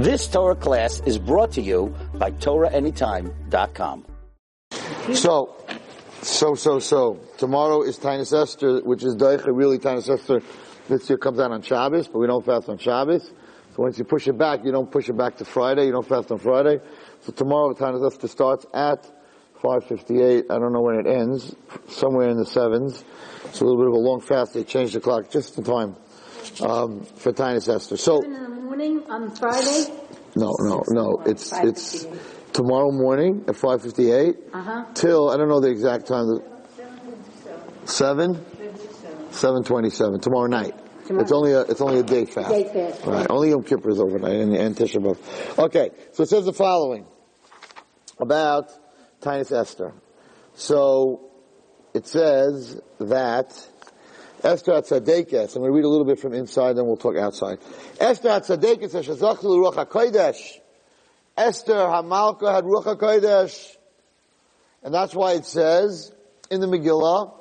This Torah class is brought to you by TorahAnytime.com. So, so, so, so. Tomorrow is Tainus Esther, which is Daicha, really Tainus Esther. This year comes out on Shabbos, but we don't fast on Shabbos. So once you push it back, you don't push it back to Friday, you don't fast on Friday. So tomorrow Tainus Esther starts at 5.58. I don't know when it ends. Somewhere in the sevens. It's a little bit of a long fast. They changed the clock just in time, um, for Tainus Esther. So, in the morning on Friday? no, no, no. It's, it's tomorrow morning at 5.58 Uh-huh. till, I don't know the exact time, seven? Seven twenty-seven, tomorrow night. Tomorrow. It's only a, it's only a day fast. Day fast, Right, only Yom Kippur is overnight and, and Tisha B'Av. Okay, so it says the following about Tainus Esther. So, it says that Esther Tzadekes, I'm going to read a little bit from inside, then we'll talk outside. Esther Tzadekes, Shazach Ruach HaKodesh. Esther Hamalka had Ruach HaKodesh. And that's why it says in the Megillah,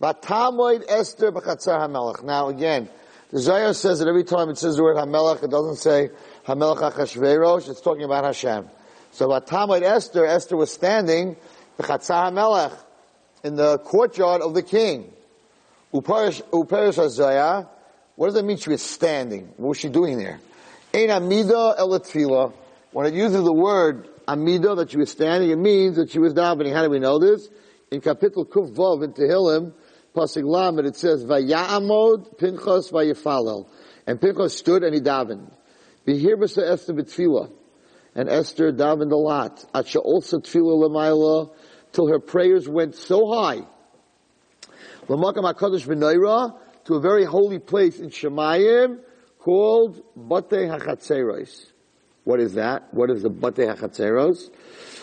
Vatamoid Esther b'chatzar HaMelech. Now again, the Zohar says that every time it says the word HaMelech, it doesn't say HaMelech HaChashverosh, it's talking about Hashem. So Vatamoid Esther, Esther was standing b'chatzar HaMelech, in the courtyard of the king. Uparish HaZohar, what does that mean she was standing? What was she doing there? Ein Amida elatfila. When it uses the word Amida, that she was standing, it means that she was davening. How do we know this? In Kapitel Kuf in Tehillim, Pasig Lamed, it says, Vaya'amod Pinchas Vayifalel. And Pinchas stood and he davened. Behir b'sa Esther b'tfila. And Esther davened a lot. At also tfila l'mayla, till her prayers went so high. L'makam HaKadosh v'noira, to a very holy place in Shemayim, called Bate HaChatzeros. What is that? What is the Bate HaChatzeros?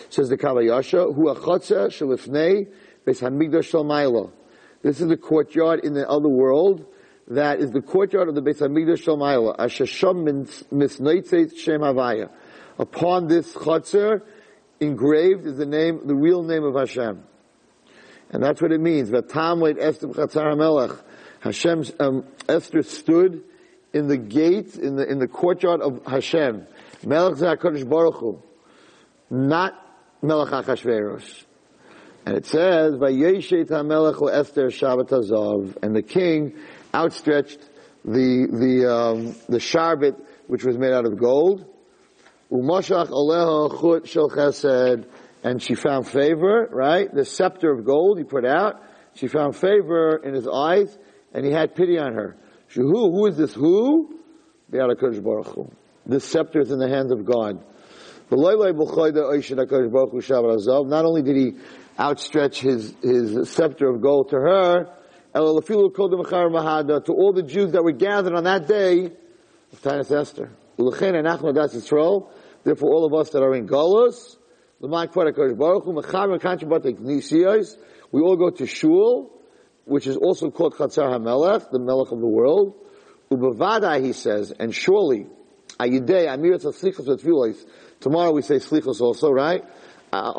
Says the Kavayasha, Hu HaChatzer Shalifnei Beis HaMikdash Shal Maila. This is the courtyard in the other world that is the courtyard of the Beis HaMikdash Shal Maila. Ashasham Misnoitzeit Shem Havaya. Upon this Chatzer, engraved is the name, the real name of Hashem. And that's what it means. Vatamoid Esther b'chatzar HaMelech. Hashem's, um, Esther stood in the gate, in the, in the courtyard of Hashem. Melech HaKadosh Baruch Hu. Not Melech HaKashverosh. And it says, Vayeshet HaMelech Esther Shabbat Hazav. And the king outstretched the, the, um, the sharbet, which was made out of gold. Umashach Aleha Chut Shel Chesed. And she found favor, right? The scepter of gold he put out. She found favor in his eyes, and he had pity on her. Who? Who is this who? This scepter is in the hands of God. Not only did he outstretch his, his scepter of gold to her, to all the Jews that were gathered on that day of Tainus Esther. Therefore, all of us that are in Golos, we all go to Shul, which is also called Chatzar HaMelech, the Melech of the world. Ubavada, he says, and surely, Ayidei, Amirat Slichos Vetfilos. Tomorrow we say Slichos also, right? Uh.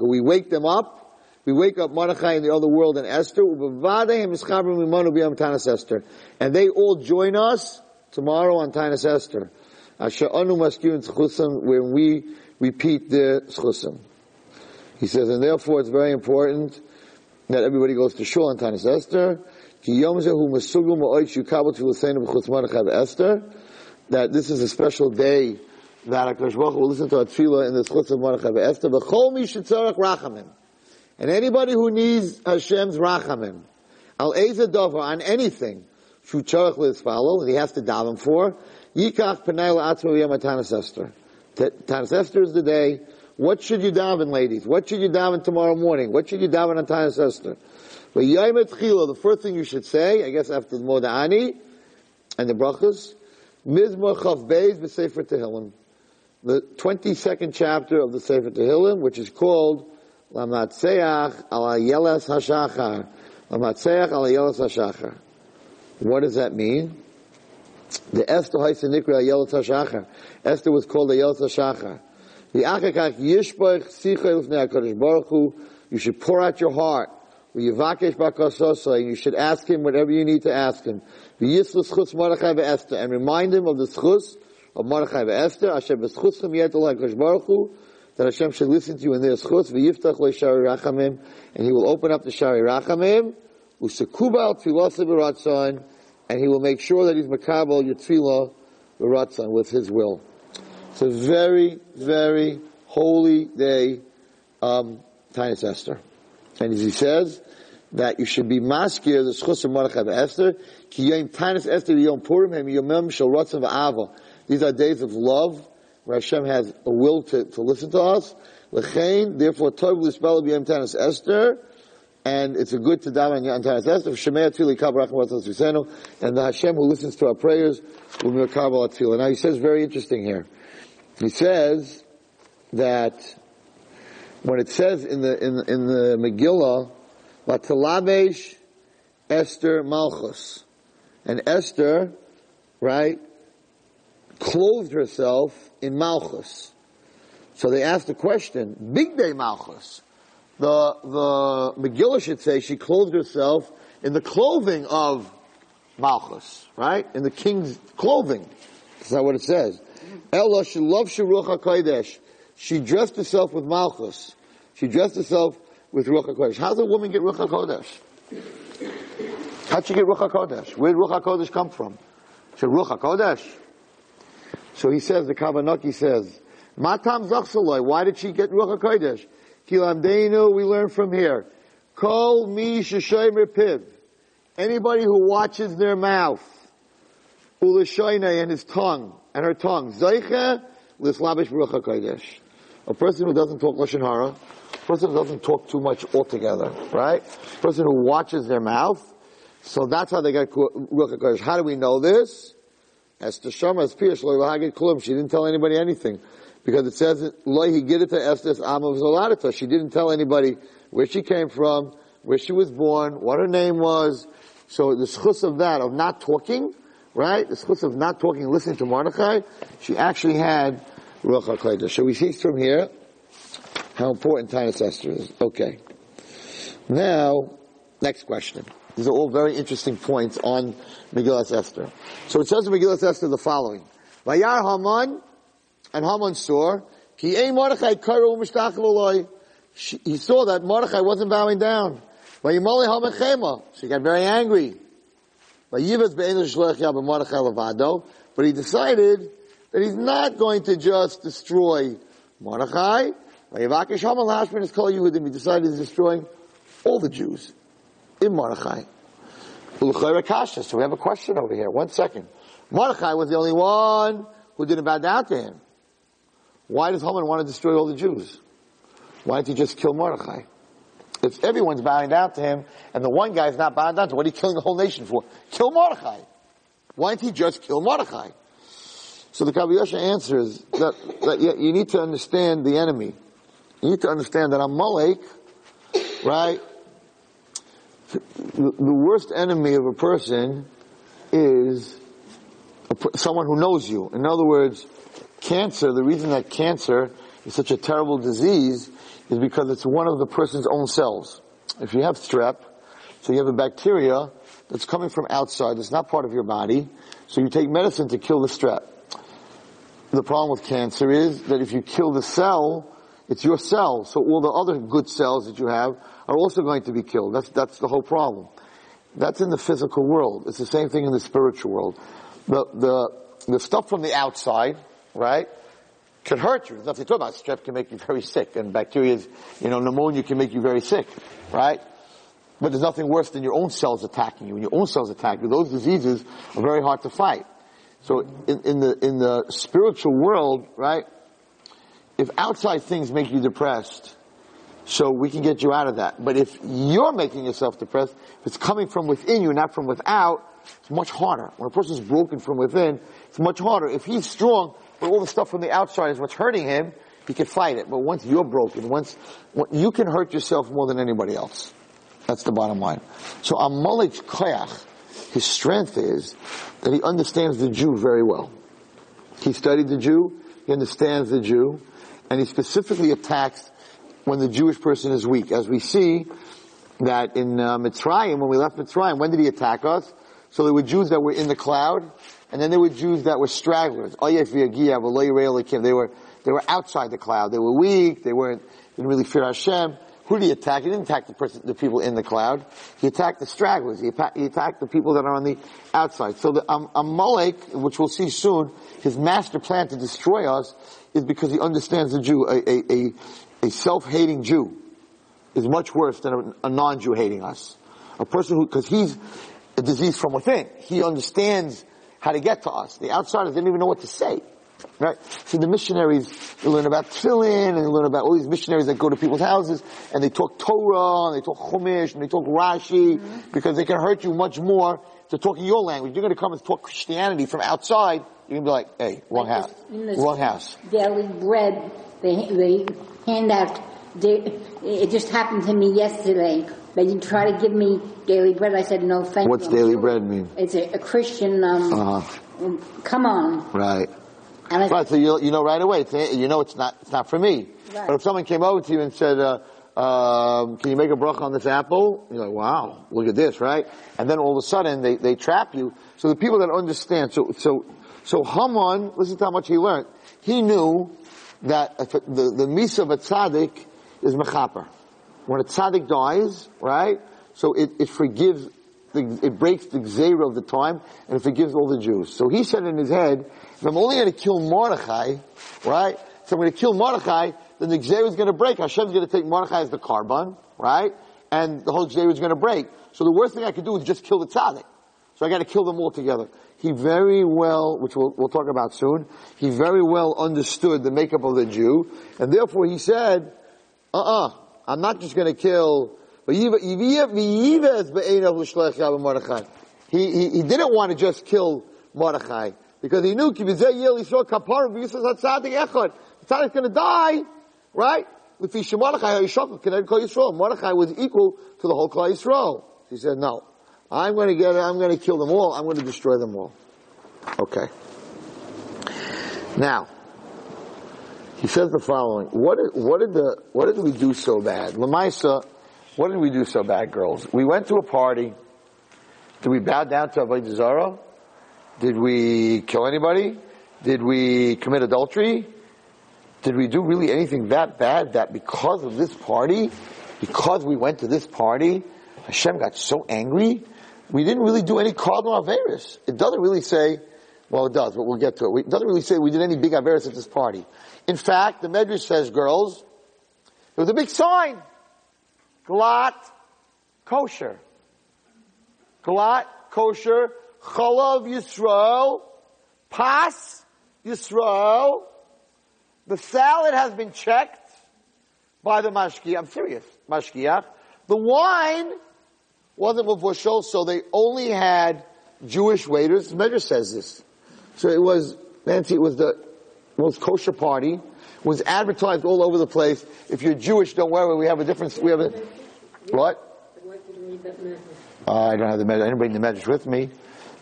We wake them up. We wake up Mordechai in the other world and Esther. And they all join us tomorrow on Tanas Esther. When we repeat the Tzchusim. He says, and therefore it's very important that everybody goes to Shul on Tanis Esther. Esther. That this is a special day that HaKadosh Baruch will listen to our tefillah in the chutz of Mordechai Esther. V'chol mi shetzarech rachamim. And anybody who needs Hashem's rachamim, al eza davar, on anything, shu tzarech l'isfalo, that he has to daven for, yikach penay la'atzmo yom Tanis Esther. Tanis Esther is the day what should you daven, ladies? What should you daven tomorrow morning? What should you daven on Tanis Esther? But the first thing you should say, I guess after the Moda'ani and the brachas, Mizmor Chav Beis b'Sefer Tehillim. The 22nd chapter of the Sefer Tehillim, which is called Lamatseach ala Yeles HaShachar. Lamatseach ala Yeles HaShachar. What does that mean? The Esther Haisa Nikra Yeles HaShachar. Esther was called the Yeles HaShachar. The Achakach Yishbach Sicha Lifnei HaKadosh Baruch Hu. You should pour out your heart. V'yivakesh b'kasosa, and you should ask him whatever you need to ask him. V'yislu schus Mordechai Esther, and remind him of the schus of Mordechai Esther, Asher b'schutzchem yet Allah Baruch Hu, that Hashem should listen to you in their schutz, v'yiftach lo shari rachamim, and He will open up the shari rachamim, u'sekubal tfilosa b'ratzon, and He will make sure that He's makabel your tfilah b'ratzon, with His will. It's a very, very holy day, um, Tainus Esther. And as he says, that you should be maskir the schus of Mordechai Esther, ki Esther yom Purim hem v'ava. These are days of love, where Hashem has a will to, to listen to us. L'chein, therefore, tov l'spell b'yom Tainus Esther, and it's a good to daven on Tainus Esther, shemei v'senu, and the Hashem who listens to our prayers will be a kabbalah atfila. Now he says very interesting here. He says that when it says in the in, in the Megillah, Vatalabesh Esther Malchus, and Esther, right, clothed herself in Malchus. So they asked the question, Big Day Malchus. The the Megillah should say she clothed herself in the clothing of Malchus, right? In the king's clothing. That's not what it says. Ella she loves Sharuch HaKodesh. She dressed herself with Malchus. She dressed herself with Ruach HaKodesh. How does a woman get Ruach HaKodesh? How'd she get Ruach HaKodesh? Where did Ruach HaKodesh come from? She said, Ruach HaKodesh. So he says, the Kavanaki says, Matam Zachsaloi, why did she get Ruach HaKodesh? Kilamdeinu, we learn from here. Kol mi sheshomer piv. Anybody who watches their mouth, ulishoine and his tongue, and her tongue, Zaycha lislabish Ruach HaKodesh. A person who doesn't talk Lashon Hara, a person who doesn't talk too much altogether, right? A person who watches their mouth, so that's how they got Ruach. How do we know this? As Piyash Loy Klum. She didn't tell anybody anything. Because it says, it to Esther's Amav. She didn't tell anybody where she came from, where she was born, what her name was. So the schus of that, of not talking, right? The schus of not talking, listening to Mordechai, she actually had Ruach HaKodesh. So we see from here how important Tainus Esther is. Okay. Now, next question. These are all very interesting points on Megillah Esther. So it says in Megillah Esther the following. Vayar Haman, and Haman saw, Mordechai He saw that Mordechai wasn't bowing down. Chema. She got very angry. But he decided that he's not going to just destroy Mordechai. He decided he's destroying all the Jews in Mordechai. So we have a question over here. One second. Mordechai was the only one who didn't bow down to him. Why does Haman want to destroy all the Jews? Why didn't he just kill Mordechai? If everyone's bowing down to him, and the one guy's not bowing down to him, what are you killing the whole nation for? Kill Mordechai. Why didn't he just kill Mordechai? So the Kabbalah answers that, that you need to understand the enemy. You need to understand that Amalek, right, the, worst enemy of a person is someone who knows you. In other words, cancer, the reason that cancer is such a terrible disease is because it's one of the person's own cells. If you have strep, so you have a bacteria that's coming from outside, that's not part of your body, so you take medicine to kill the strep. The problem with cancer is that if you kill the cell, it's your cell, so all the other good cells that you have are also going to be killed. That's, that's the whole problem. That's in the physical world. It's the same thing in the spiritual world. The, the, the stuff from the outside, right, can hurt you. There's nothing to talk about. Strep can make you very sick, and bacteria, you know, pneumonia can make you very sick, right? But there's nothing worse than your own cells attacking you. When your own cells attack you, those diseases are very hard to fight. So in, in the, in the spiritual world, right, if outside things make you depressed, so we can get you out of that. But if you're making yourself depressed, if it's coming from within you, not from without, it's much harder. When a person's broken from within, it's much harder. If he's strong, but all the stuff from the outside is what's hurting him, he can fight it. But once you're broken, once, you can hurt yourself more than anybody else. That's the bottom line. So Amalek's koyach, his strength is that he understands the Jew very well. He studied the Jew, he understands the Jew, and he specifically attacks when the Jewish person is weak. As we see that in uh, Mitzrayim, when we left Mitzrayim, when did he attack us? So there were Jews that were in the cloud, and then there were Jews that were stragglers. Oh They were they were outside the cloud. They were weak. They weren't didn't really fear Hashem. Who did he attack? He didn't attack the person, the people in the cloud. He attacked the stragglers. He, attacked, he attacked the people that are on the outside. So the um, Amalek, which we'll see soon, his master plan to destroy us is because he understands the Jew. A, a, a, a self-hating Jew is much worse than a, a non-Jew hating us. A person who, because he's a disease from within. He understands how to get to us. The outsiders didn't even know what to say. Right? So the missionaries, they learn about tefillin, and they learn about all these missionaries that go to people's houses, and they talk Torah, and they talk Chumash, and they talk Rashi, mm-hmm. because they can hurt you much more to talking your language. You're going to come and talk Christianity from outside, you're to be like, hey, wrong like house. This, wrong house. Daily bread, they, they hand out, they, it just happened to me yesterday. They try to give me daily bread. I said, no, thank What's you. What's daily bread mean? It's a, a Christian, um, uh-huh. come on. Right. right, so you, you know right away, you know it's not, it's not for me. Right. But if someone came over to you and said, uh, um, can you make a bracha on this apple? You're like, wow, look at this, right? And then all of a sudden they, they trap you. So the people that understand, so, so, so Haman, listen to how much he learned. He knew that the, the misa of a tzaddik is mechaper. When a tzaddik dies, right? So it, it forgives, the, it breaks the zera of the time and it forgives all the Jews. So he said in his head, if I'm only going to kill Mordechai, right? So I'm going to kill Mordechai, then the Gzeir is going to break. Hashem's going to take Mordechai as the carbon, right? And the whole Gzeir is going to break. So the worst thing I could do is just kill the tzaddik. So I got to kill them all together. He very well, which we'll, we'll talk about soon, he very well understood the makeup of the Jew, and therefore he said, uh-uh, I'm not just going to kill. He, he, he didn't want to just kill Mordechai because he knew tzaddik is going to die, right? Mordechai was equal to the whole Klal Yisrael. He said, no, I'm going to get, I'm going to kill them all. I'm going to destroy them all. Okay. Now, he says the following: What did, what did the what did we do so bad, Lamaisa? What did we do so bad, girls? We went to a party. Did we bow down to Avodah Zarah? Did we kill anybody? Did we commit adultery? Did we do really anything that bad that because of this party, because we went to this party, Hashem got so angry? We didn't really do any cardinal averis. It doesn't really say, well, it does, but we'll get to it. It doesn't really say we did any big averis at this party. In fact, the Medrash says, girls, there was a big sign. Glatt, kosher. Glatt, kosher, chalav Yisrael, pas Yisrael. The salad has been checked by the mashkiach. I'm serious, mashkiach. The wine wasn't mavushal, so they only had Jewish waiters. The Medrash says this. So it was, Nancy, it was the most kosher party, was advertised all over the place. If you're Jewish, don't worry, we have a different, we have a, what? Uh, I don't have the Medrash, I didn't bring the Medrash with me.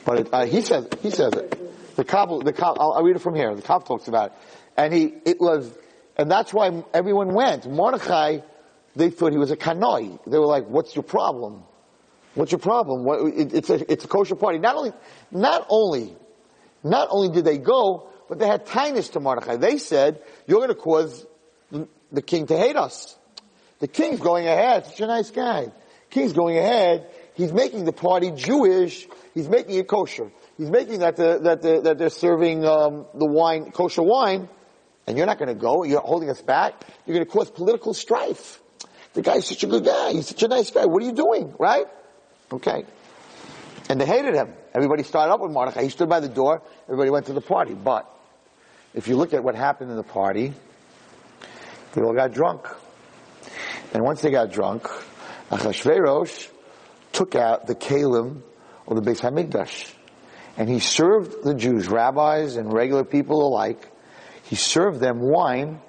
But it, uh, he says, he says it. The Kabbal, the Kabbal, I'll, I'll, read it from here. The Kabbal talks about it. And he, it was, and that's why everyone went. Mordechai, they thought he was a kanoi. They were like, what's your problem? What's your problem? What, it, it's a, it's a kosher party. Not only, not only, not only did they go, but they had tinus to Mordechai. They said, you're going to cause the, the, king to hate us. The king's going ahead. Such a nice guy. King's going ahead. He's making the party Jewish. He's making it kosher. He's making that the, that the, that they're serving um, the wine, kosher wine, and you're not going to go. You're holding us back. You're going to cause political strife. The guy's such a good guy. He's such a nice guy. What are you doing? Right? Okay. And they hated him. Everybody started up with Mordechai. He stood by the door. Everybody went to the party. But if you look at what happened in the party, they all got drunk. And once they got drunk, Achashverosh took out the kalim of the Beis Hamikdash. And he served the Jews, rabbis and regular people alike, he served them wine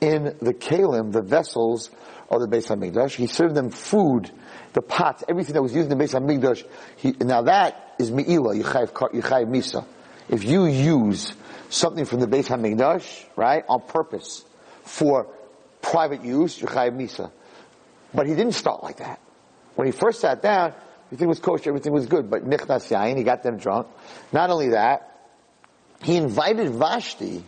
in the kalim, the vessels of the Beis Hamikdash. He served them food the pots, everything that was used in the Beis Hamikdash. He, now that is Me'ila, Yechayiv, Yechayiv Misa. If you use something from the Beis Hamikdash, right, on purpose, for private use, Yechayiv Misa. But he didn't start like that. When he first sat down, everything was kosher, everything was good, but Nichnas Yain, he got them drunk. Not only that, he invited Vashti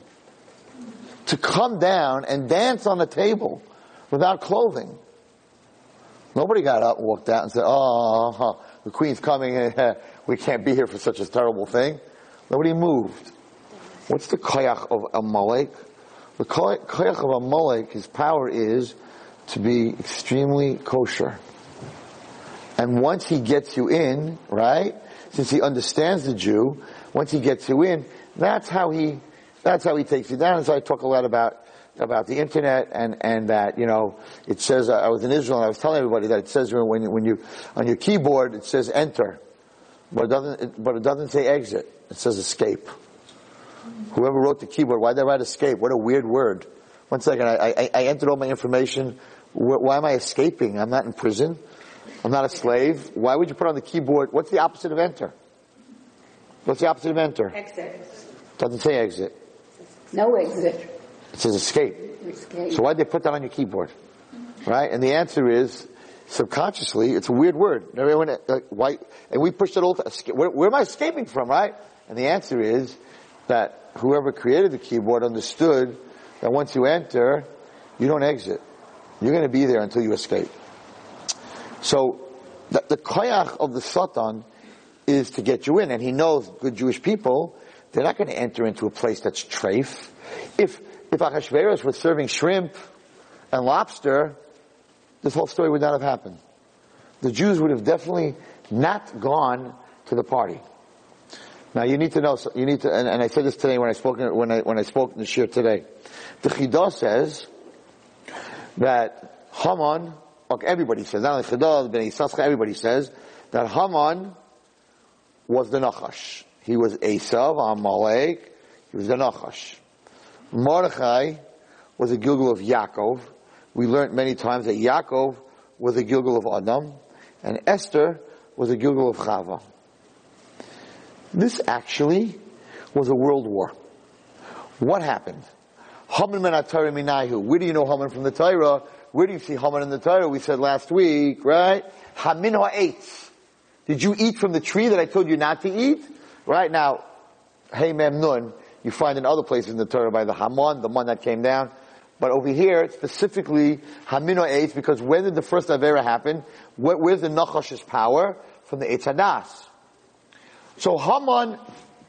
to come down and dance on the table without clothing. Nobody got up and walked out and said, oh, the queen's coming, we can't be here for such a terrible thing. Nobody moved. What's the koyach of Amalek? The koyach of Amalek, his power is to be extremely kosher. And once he gets you in, right, since he understands the Jew, once he gets you in, that's how he, that's how he takes you down. And so I talk a lot about, about the internet and, and that, you know, it says, I was in Israel and I was telling everybody that it says when, when you, on your keyboard, it says enter. But it doesn't, it, but it doesn't say exit. It says escape. Whoever wrote the keyboard, why did they write escape? What a weird word. One second, I, I, I entered all my information. Why am I escaping? I'm not in prison. I'm not a slave. Why would you put on the keyboard? What's the opposite of enter? What's the opposite of enter? Exit. Doesn't say exit. No exit. It says escape. Escape. So why'd they put that on your keyboard? Right? And the answer is, subconsciously, it's a weird word. Everyone, like, why, and we pushed it all, where, where am I escaping from, right? And the answer is that whoever created the keyboard understood that once you enter, you don't exit. You're going to be there until you escape. So, the, the koyach of the Satan is to get you in, and he knows good Jewish people, they're not going to enter into a place that's treif. If, if Achashverosh was serving shrimp and lobster, this whole story would not have happened. The Jews would have definitely not gone to the party. Now you need to know, you need to, and, and I said this today when I spoke, when I, when I spoke in the shir today. The Chidah says that Haman, okay, everybody says, not only Chidah, Yisachar, everybody says that Haman was the Nachash. He was Esav, Amalek, he was the Nachash. Mordechai was a Gilgal of Yaakov. We learned many times that Yaakov was a Gilgal of Adam, and Esther was a Gilgal of Chava. This actually was a world war. What happened? Haman men Torah minahu. Where do you know Haman from the Torah? Where do you see Haman in the Torah? We said last week, right? Hamin ha'etz. Did you eat from the tree that I told you not to eat? Right now, hey mem nun, you find in other places in the Torah by the Haman, the one that came down. But over here, specifically, Hamino ha'etz, because when did the first Avera happen? Where, where's the Nachash's power? From the Etzadas. So Haman,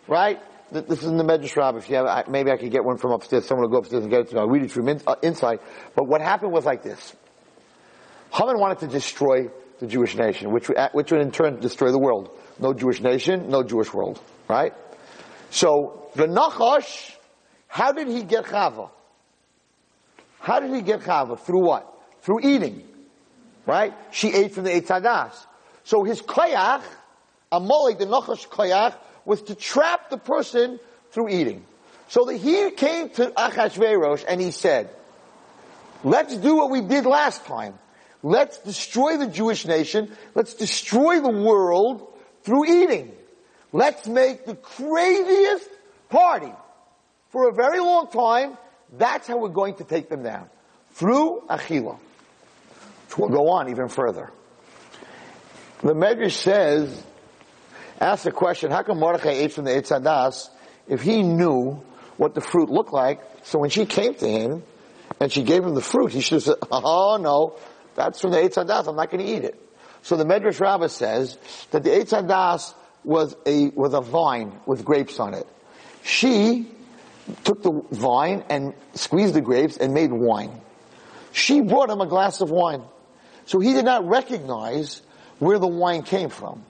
right? This is in the Medrash. If you have, maybe I could get one from upstairs. Someone will go upstairs and get it to me. I'll read it from in, uh, inside. But what happened was like this. Haman wanted to destroy the Jewish nation, which, uh, which would in turn destroy the world. No Jewish nation, no Jewish world. Right? So, the Nachash, how did he get Chava? How did he get Chava? Through what? Through eating. Right? She ate from the Eitzadas. So his koyach, Amalek, the Nachash koyach, was to trap the person through eating. So that he came to Achashverosh and he said, let's do what we did last time. Let's destroy the Jewish nation. Let's destroy the world through eating. Let's make the craziest party for a very long time. That's how we're going to take them down. Through Achila. We'll go on even further. The Medrash says asked the question, how come Mordechai ate from the Eitzadas if he knew what the fruit looked like? So when she came to him and she gave him the fruit, he should have said, oh no, that's from the Eitzadas, I'm not going to eat it. So the Medrash Rabbah says that the Eitzadas was a, was a vine with grapes on it. She took the vine and squeezed the grapes and made wine. She brought him a glass of wine. So he did not recognize where the wine came from.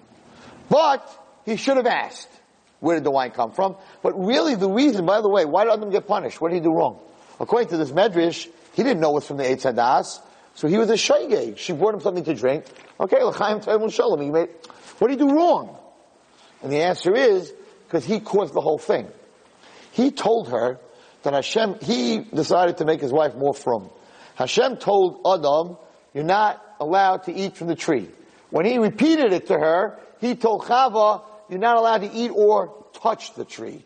But he should have asked, where did the wine come from? But really the reason, by the way, why did Adam get punished? What did he do wrong? According to this medrash, he didn't know it was from the Eitz Hadas, so he was a shaygay. She brought him something to drink. Okay, l'chaim tevel shalom. He made, what did he do wrong? And the answer is, because he caused the whole thing. He told her that Hashem, he decided to make his wife more from. Hashem told Adam, you're not allowed to eat from the tree. When he repeated it to her, he told Chava, you're not allowed to eat or touch the tree.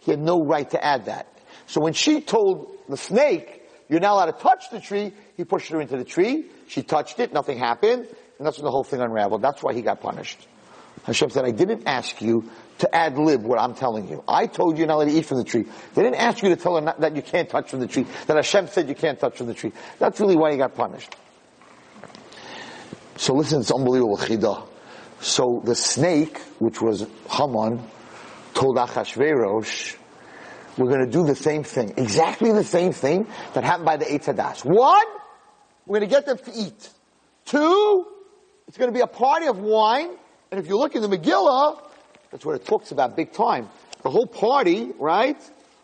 He had no right to add that. So when she told the snake, you're not allowed to touch the tree, he pushed her into the tree. She touched it, nothing happened, and that's when the whole thing unraveled. That's why he got punished. Hashem said, I didn't ask you to ad lib what I'm telling you. I told you not to eat from the tree. They didn't ask you to tell her not, that you can't touch from the tree, that Hashem said you can't touch from the tree. That's really why he got punished. So listen, it's unbelievable chidah. So the snake, which was Haman, told Achashverosh, we're going to do the same thing, exactly the same thing that happened by the Eitz Hadas. One, we're going to get them to eat. Two, it's going to be a party of wine, and if you look in the Megillah, that's what it talks about big time. The whole party, right,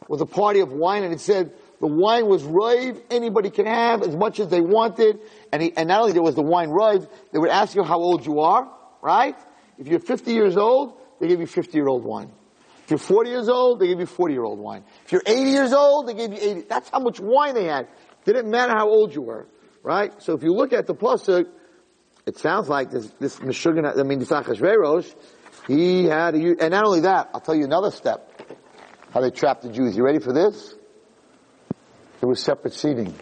was a party of wine, and it said the wine was rive, anybody can have as much as they wanted, and, he, and not only there was the wine rive, they would ask you how old you are, right? If you're 50 years old, they give you 50 year old wine. If you're 40 years old, they give you 40 year old wine. If you're 80 years old, they give you 80. That's how much wine they had. Didn't matter how old you were, right? So if you look at the pasuk, it sounds like this, this Meshuggah, I mean, this Achashverosh, he had a, and not only that, I'll tell you another step. How they trapped the Jews. You ready for this? There was separate seating.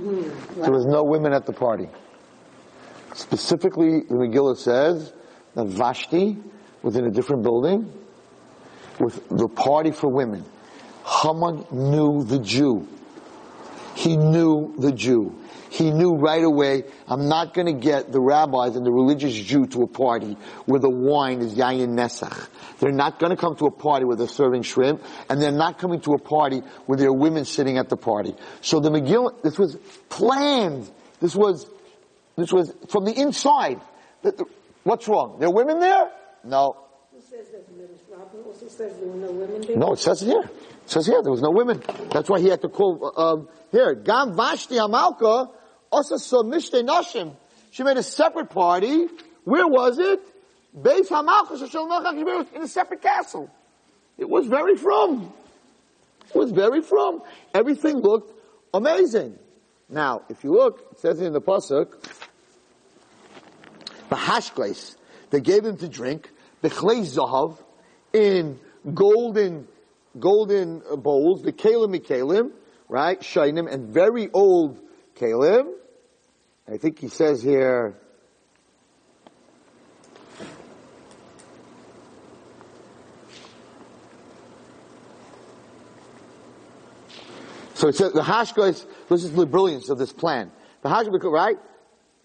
There was no women at the party. Specifically, the Megillah says that Vashti was in a different building with the party for women. Haman knew the Jew. He knew the Jew. He knew right away, I'm not going to get the rabbis and the religious Jew to a party where the wine is yayin nesach. They're not going to come to a party where they're serving shrimp, and they're not coming to a party where there are women sitting at the party. So the Megillah, this was planned. This was, this was from the inside. What's wrong? There are women there? No. Who says that? Robin also says there were no it says here. It says here there was no women. That's why he had to call, um, here, Gam Vashti Amalka, also so Mishte Nashim. She made a separate party. Where was it? Beis Hamalchus in a separate castle. It was very from. It was very from. Everything looked amazing. Now, if you look, it says in the pasuk, the hashkles, they gave him to drink, the zahav, in golden, golden bowls, the kalim kalim, right, shinim, and very old kalim. I think he says here, So it says the hashkos. Listen to the brilliance of this plan. The hashkos, right?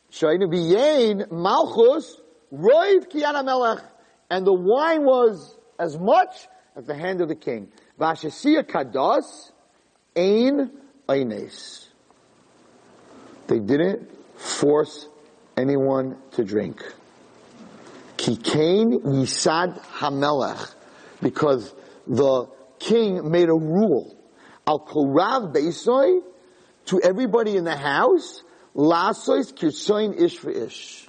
Shayna biyain malchus roiv kiyana melech, and the wine was as much as the hand of the king. Vashasiya kados ein eines. They didn't force anyone to drink. Kikain yisad hamelech, because the king made a rule al korav beisoy to everybody in the house, lasois kirsoin ish for ish.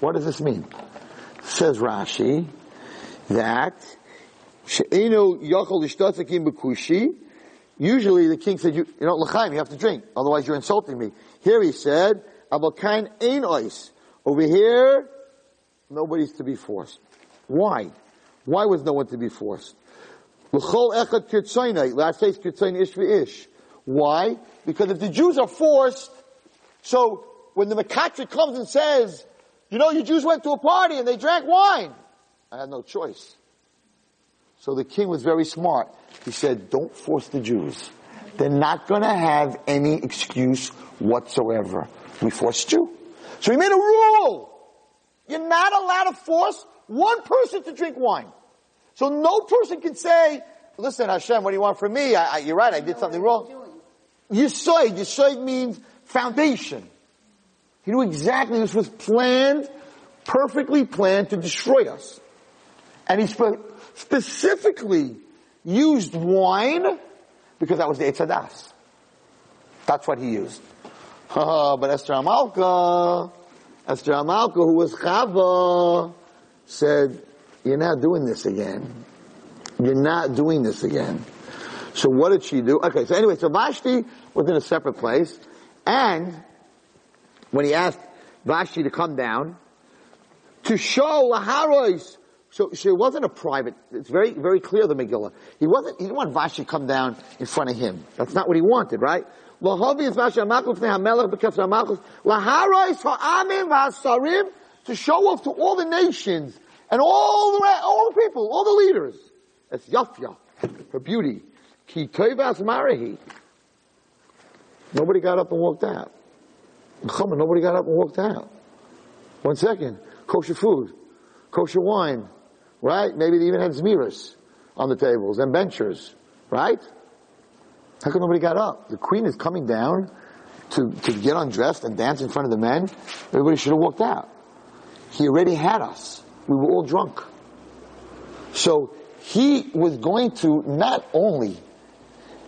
What does this mean? Says Rashi that yachol bekushi. Usually the king said, you, you know, l'chaim, you have to drink, otherwise you're insulting me. Here he said. Over here, nobody's to be forced. Why? Why was no one to be forced? L'chol echad kirtzaynai. Last days kirtzayn ish ish. Why? Because if the Jews are forced, so when the Makatrik comes and says, you know, you Jews went to a party and they drank wine, I had no choice. So the king was very smart. He said, don't force the Jews. They're not gonna have any excuse whatsoever. We forced you. So he made a rule. You're not allowed to force one person to drink wine. So no person can say, listen Hashem, what do you want from me? I, I, you're right, I did something wrong. Yisoid, Yisoid means foundation. He knew exactly this was planned, perfectly planned to destroy us. And he spe- specifically used wine because that was the Eitzadas. That's what he used. But Esther Amalka, Esther Amalka, who was Chava, said, you're not doing this again. You're not doing this again. So what did she do? Okay, so anyway, so Vashti was in a separate place, and when he asked Vashti to come down, to show Laharois, so she wasn't a private, it's very, very clear the Megillah. He wasn't, he didn't want Vashti to come down in front of him. That's not what he wanted, right? To show off to all the nations And all the, all the people, all the leaders. It's Yafya, her beauty. Marahi. Nobody got up and walked out. Nobody got up and walked out. One second. Kosher food. Kosher wine. Right? Maybe they even had zmiras on the tables and benchers. Right? How come nobody got up? The queen is coming down to, to get undressed and dance in front of the men. Everybody should have walked out. He already had us. We were all drunk. So he was going to not only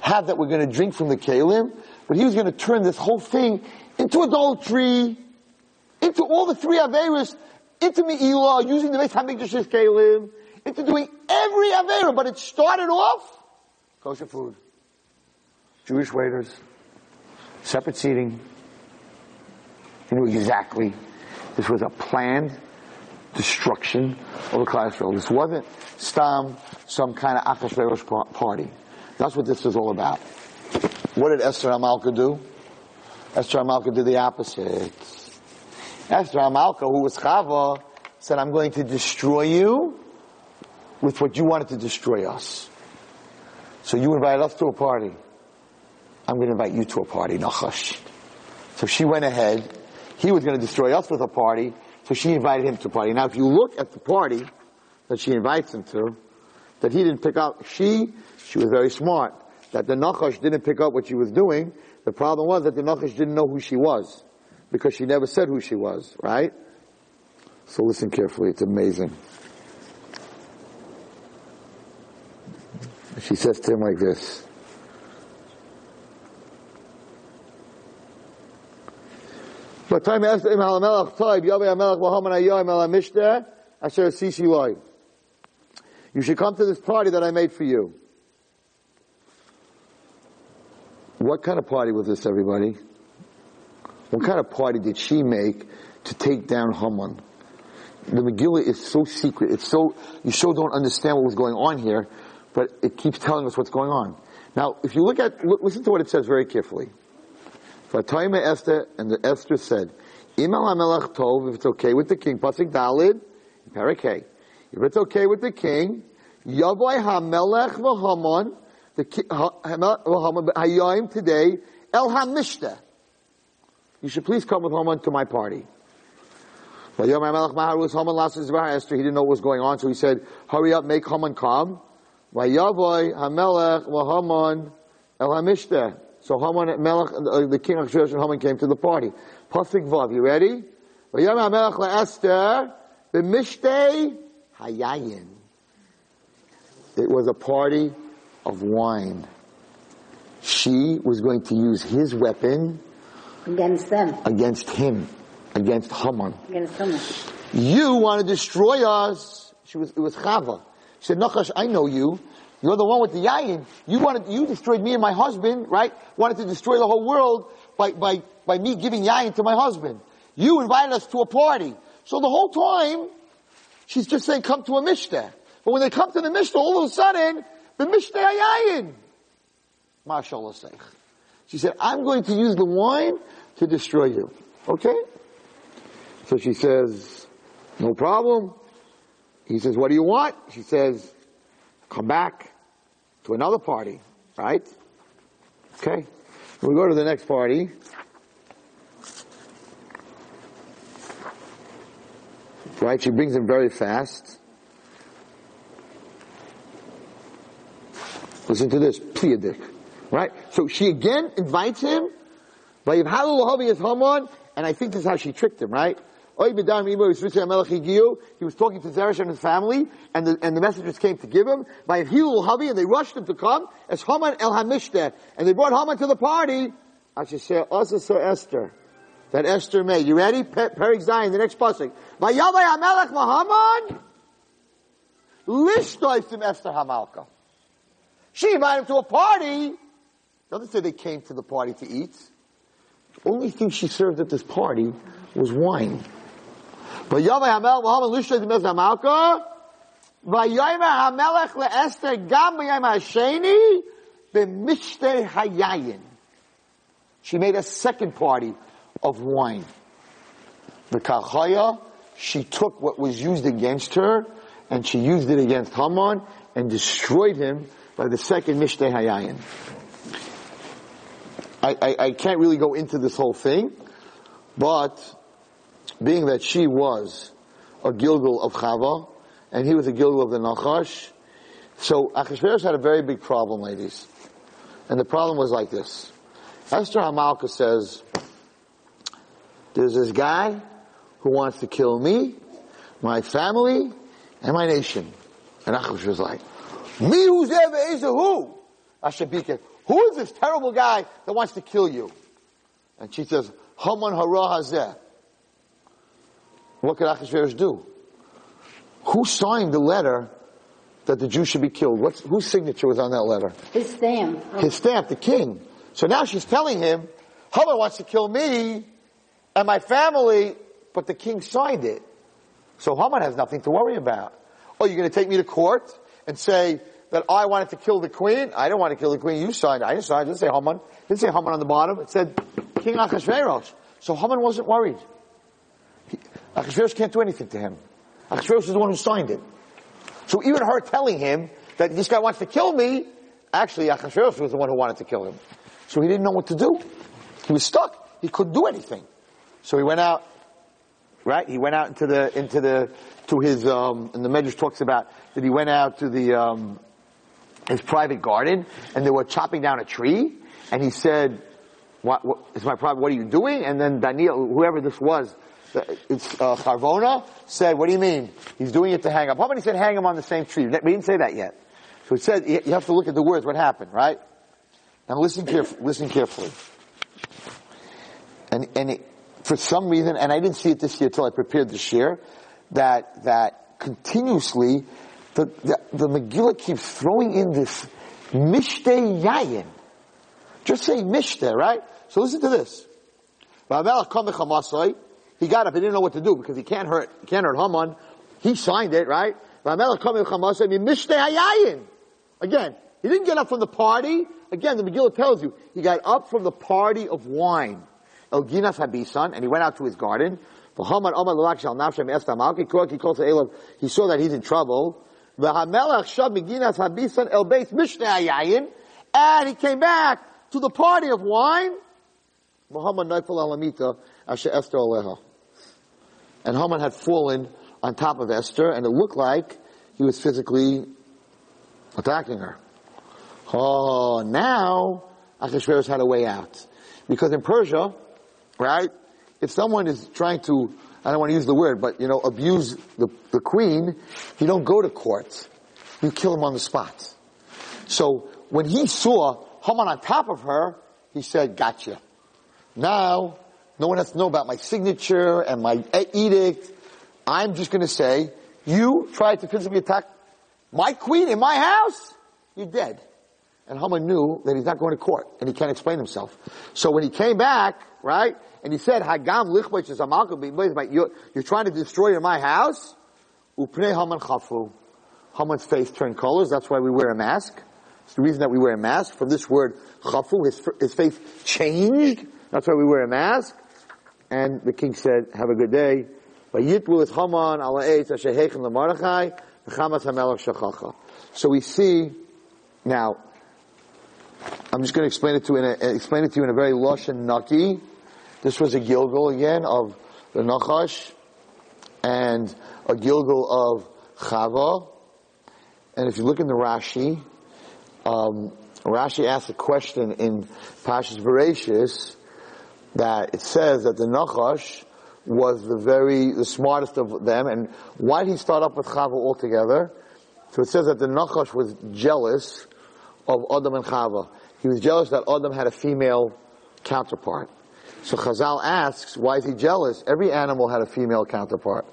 have that we're going to drink from the kalim, but he was going to turn this whole thing into adultery, into all the three averas, into me'ilah, using the Beis Hamikdash's kalim, into doing every avera. But it started off kosher food, Jewish waiters, separate seating. You knew exactly this was a planned destruction of the Yisrael. This wasn't stam some kind of Achashverosh par- party. That's what this is all about. What did Esther Amalka do? Esther Amalka did the opposite. Esther Amalka, who was Chava, said, I'm going to destroy you with what you wanted to destroy us. So you invited us to a party. I'm going to invite you to a party, Nachash. So she went ahead. He was going to destroy us with a party. So she invited him to a party. Now if you look at the party that she invites him to, that he didn't pick up, she, she was very smart. That the Nachash didn't pick up what she was doing. The problem was that the Nachash didn't know who she was. Because she never said who she was, right? So listen carefully, it's amazing. She says to him like this. But time asked him, "Halamelach Taib, Yahweh Hamelach Wahaman Ayyam El Hamishta, Asher Sisi Loi." You should come to this party that I made for you. What kind of party was this, everybody? What kind of party did she make to take down Haman? The Megillah is so secret. It's so, you so don't understand what was going on here, but it keeps telling us what's going on. Now, if you look at, look, listen to what it says very carefully. Fatayma Esther, and the Esther said, Imal HaMelech Tov, if it's okay with the king, Pasik Dalid, Parakeh. If it's okay with the king, Yavoy HaMelech v'Haman, the ki- ha- Hamel- v'Haman, today, El HaMishta. You should please come with Haman to my party. Vayom HaMelech Mahar was Haman last Esther, he didn't know what was going on, so he said, hurry up, make Haman come. Vayavoy HaMelech v'Haman, El HaMishta. So Haman, Melech, uh, the king of Shushan, Haman came to the party. Pasuk Vav, you ready? Vayom HaMelech LaEsther, b'mishtei hayayin. It was a party of wine. She was going to use his weapon against them, against him, against Haman. against Haman. You want to destroy us. She was, it was Chava. She said, Nachash, I know you. You're the one with the yayin. You wanted, you destroyed me and my husband, right? Wanted to destroy the whole world by, by, by me giving yayin to my husband. You invited us to a party. So the whole time, she's just saying, come to a mishteh. But when they come to the mishteh, all of a sudden, the mishteh yayin. Mashallah Seich. She said, I'm going to use the wine to destroy you. Okay? So she says, no problem. He says, what do you want? She says, come back to another party, right? Okay. We go to the next party. Right? She brings him very fast. Listen to this, Pliadik. Right? So she again invites him. And I think this is how she tricked him, right? He was talking to Zeresh and his family, and the, and the messengers came to give him. By Hilul Havi, and they rushed him to come as Haman el Hamishte, and they brought Haman to the party. I should say also Sir Esther, that Esther made. You ready? Pe- Perik Zion, the next pasuk. Vayavay Hamelech Mahaman, lishtoifim Esther Hamalka. She invited him to a party. Doesn't say they came to the party to eat. The only thing she served at this party was wine. Hayayin. She made a second party of wine. The Kachaya, she took what was used against her and she used it against Haman and destroyed him by the second Mishteh Hayayin. I, I, can't really go into this whole thing, but being that she was a Gilgal of Chava, and he was a Gilgal of the Nachash, so Achashverosh had a very big problem, ladies. And the problem was like this. Esther Hamalka says, there's this guy who wants to kill me, my family, and my nation. And Achashverosh was like, me who's ever is a who? Ashabika, who is this terrible guy that wants to kill you? And she says, Haman hara hazeh. What could Achashverosh do? Who signed the letter that the Jews should be killed? What's, whose signature was on that letter? His stamp. His stamp, the king. So now she's telling him, Haman wants to kill me and my family, but the king signed it. So Haman has nothing to worry about. Oh, you're going to take me to court and say that I wanted to kill the queen? I don't want to kill the queen. You signed. I didn't sign. It didn't say Haman. It didn't say Haman on the bottom. It said King Achashverosh. So Haman wasn't worried. He, Achashverosh can't do anything to him. Achashverosh is the one who signed it. So even her telling him that this guy wants to kill me, actually Achashverosh was the one who wanted to kill him. So he didn't know what to do. He was stuck. He couldn't do anything. So he went out, right? He went out into the, into the, to his, um, and the Medrash talks about that he went out to the, um, his private garden and they were chopping down a tree and he said, what, what is my private, what are you doing? And then Daniel, whoever this was, it's uh, Charvona, said, what do you mean? He's doing it to hang up. How many said hang him on the same tree? We didn't say that yet. So it said, you have to look at the words, what happened, right? Now listen, caref- listen carefully. And, and it, for some reason, and I didn't see it this year until I prepared this year, that, that continuously the, the, the Megillah keeps throwing in this Mishteh Yayin. Just say Mishteh, right? So listen to this. He got up, he didn't know what to do because he can't hurt, he can't hurt Haman. He signed it, right? Again, he didn't get up from the party. Again, the Megillah tells you, he got up from the party of wine. El Ginas Habitan, and he went out to his garden. He saw that he's in trouble. And he came back to the party of wine. And Haman had fallen on top of Esther, and it looked like he was physically attacking her. Oh, now Achashverosh had a way out. Because in Persia, right, if someone is trying to, I don't want to use the word, but you know, abuse the, the queen, you don't go to court. You kill him on the spot. So when he saw Haman on top of her, he said, gotcha. Now, no one has to know about my signature and my edict. I'm just going to say, you tried to physically attack my queen in my house, you're dead. And Haman knew that he's not going to court and he can't explain himself. So when he came back, right, and he said, Hagam lichbach is you're, you're trying to destroy my house, upnei Haman chafu. Haman's face turned colors, that's why we wear a mask. It's the reason that we wear a mask. From this word chafu, his, his face changed. That's why we wear a mask. And the king said, have a good day. So we see, now, I'm just going to explain it to you in a, explain it to you in a very lush and naki. This was a Gilgal again of the Nachash and a Gilgal of Chava. And if you look in the Rashi, um, Rashi asks a question in Pashas Bereshis that it says that the Nachash was the very, the smartest of them. And why did he start up with Chava altogether? So it says that the Nachash was jealous of Adam and Chava. He was jealous that Adam had a female counterpart. So Chazal asks, why is he jealous? Every animal had a female counterpart.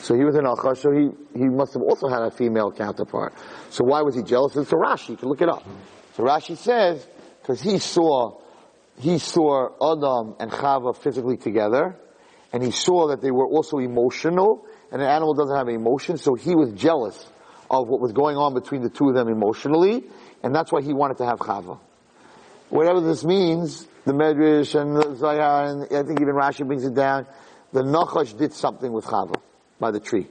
So he was an Achash, so he, he must have also had a female counterpart. So why was he jealous? It's a Rashi, you can look it up. So Rashi says, because he saw, he saw Adam and Chava physically together, and he saw that they were also emotional, and an animal doesn't have emotion, so he was jealous of what was going on between the two of them emotionally, and that's why he wanted to have Chava. Whatever this means, the Medrash and the Zayar, and I think even Rashi brings it down, the Nachash did something with Chava by the tree.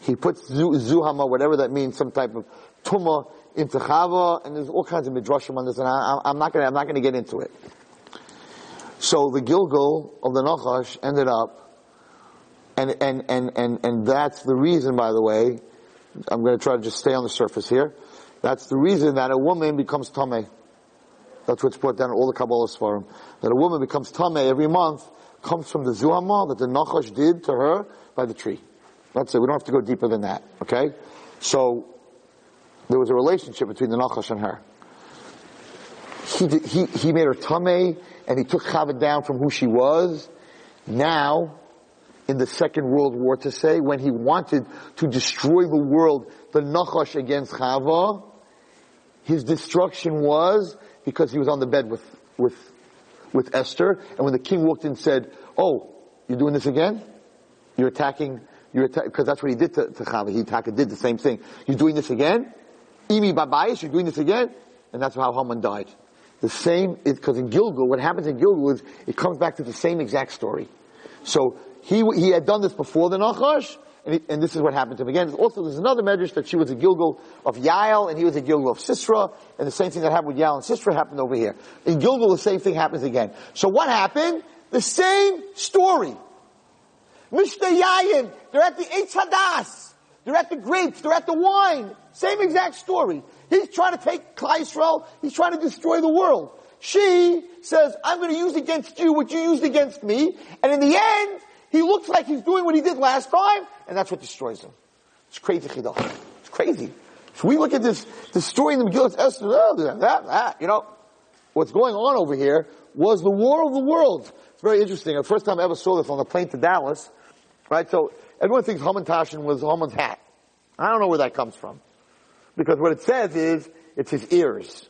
He puts zu, zuhama, whatever that means, some type of tumah into Chava, and there's all kinds of midrashim on this, and I, I'm not gonna, I'm not gonna get into it. So the Gilgal of the Nachash ended up, and, and, and, and, and that's the reason, by the way, I'm gonna try to just stay on the surface here, that's the reason that a woman becomes Tameh. That's what's brought down in all the Kabbalahs for him. That a woman becomes Tameh every month comes from the Zuhama that the Nachash did to her by the tree. That's it. We don't have to go deeper than that. Okay? So, there was a relationship between the Nachash and her. He, did, he, he made her Tameh and he took Chava down from who she was. Now, in the Second World War to say, when he wanted to destroy the world, the Nachash against Chava, his destruction was because he was on the bed with, with, with Esther, and when the king walked in and said, oh, you're doing this again? You're attacking, you're because that's what he did to, to Chava. He attacked, did the same thing. You're doing this again? Imi Babayis, you're doing this again? And that's how Haman died. The same, because in Gilgal, what happens in Gilgal is, it comes back to the same exact story. So, he, he had done this before the Nachash, and, he, and this is what happened to him again. Also, there's another medrash that she was a Gilgal of Yael, and he was a Gilgal of Sisra, and the same thing that happened with Yael and Sisra happened over here. In Gilgal, the same thing happens again. So what happened? The same story. Mishta Yayin, they're at the Eitz Hadas. They're at the grapes, they're at the wine. Same exact story. He's trying to take Klal Yisrael, he's trying to destroy the world. She says, I'm going to use against you what you used against me, and in the end, he looks like he's doing what he did last time, and that's what destroys him. It's crazy, Chidah. It's crazy. If we look at this, story in the Megillah Esther, oh, that, that, that, you know, what's going on over here was the war of the world. It's very interesting. The first time I ever saw this on the plane to Dallas, right? So everyone thinks Hamantashen was Haman's hat. I don't know where that comes from. Because what it says is, it's his ears.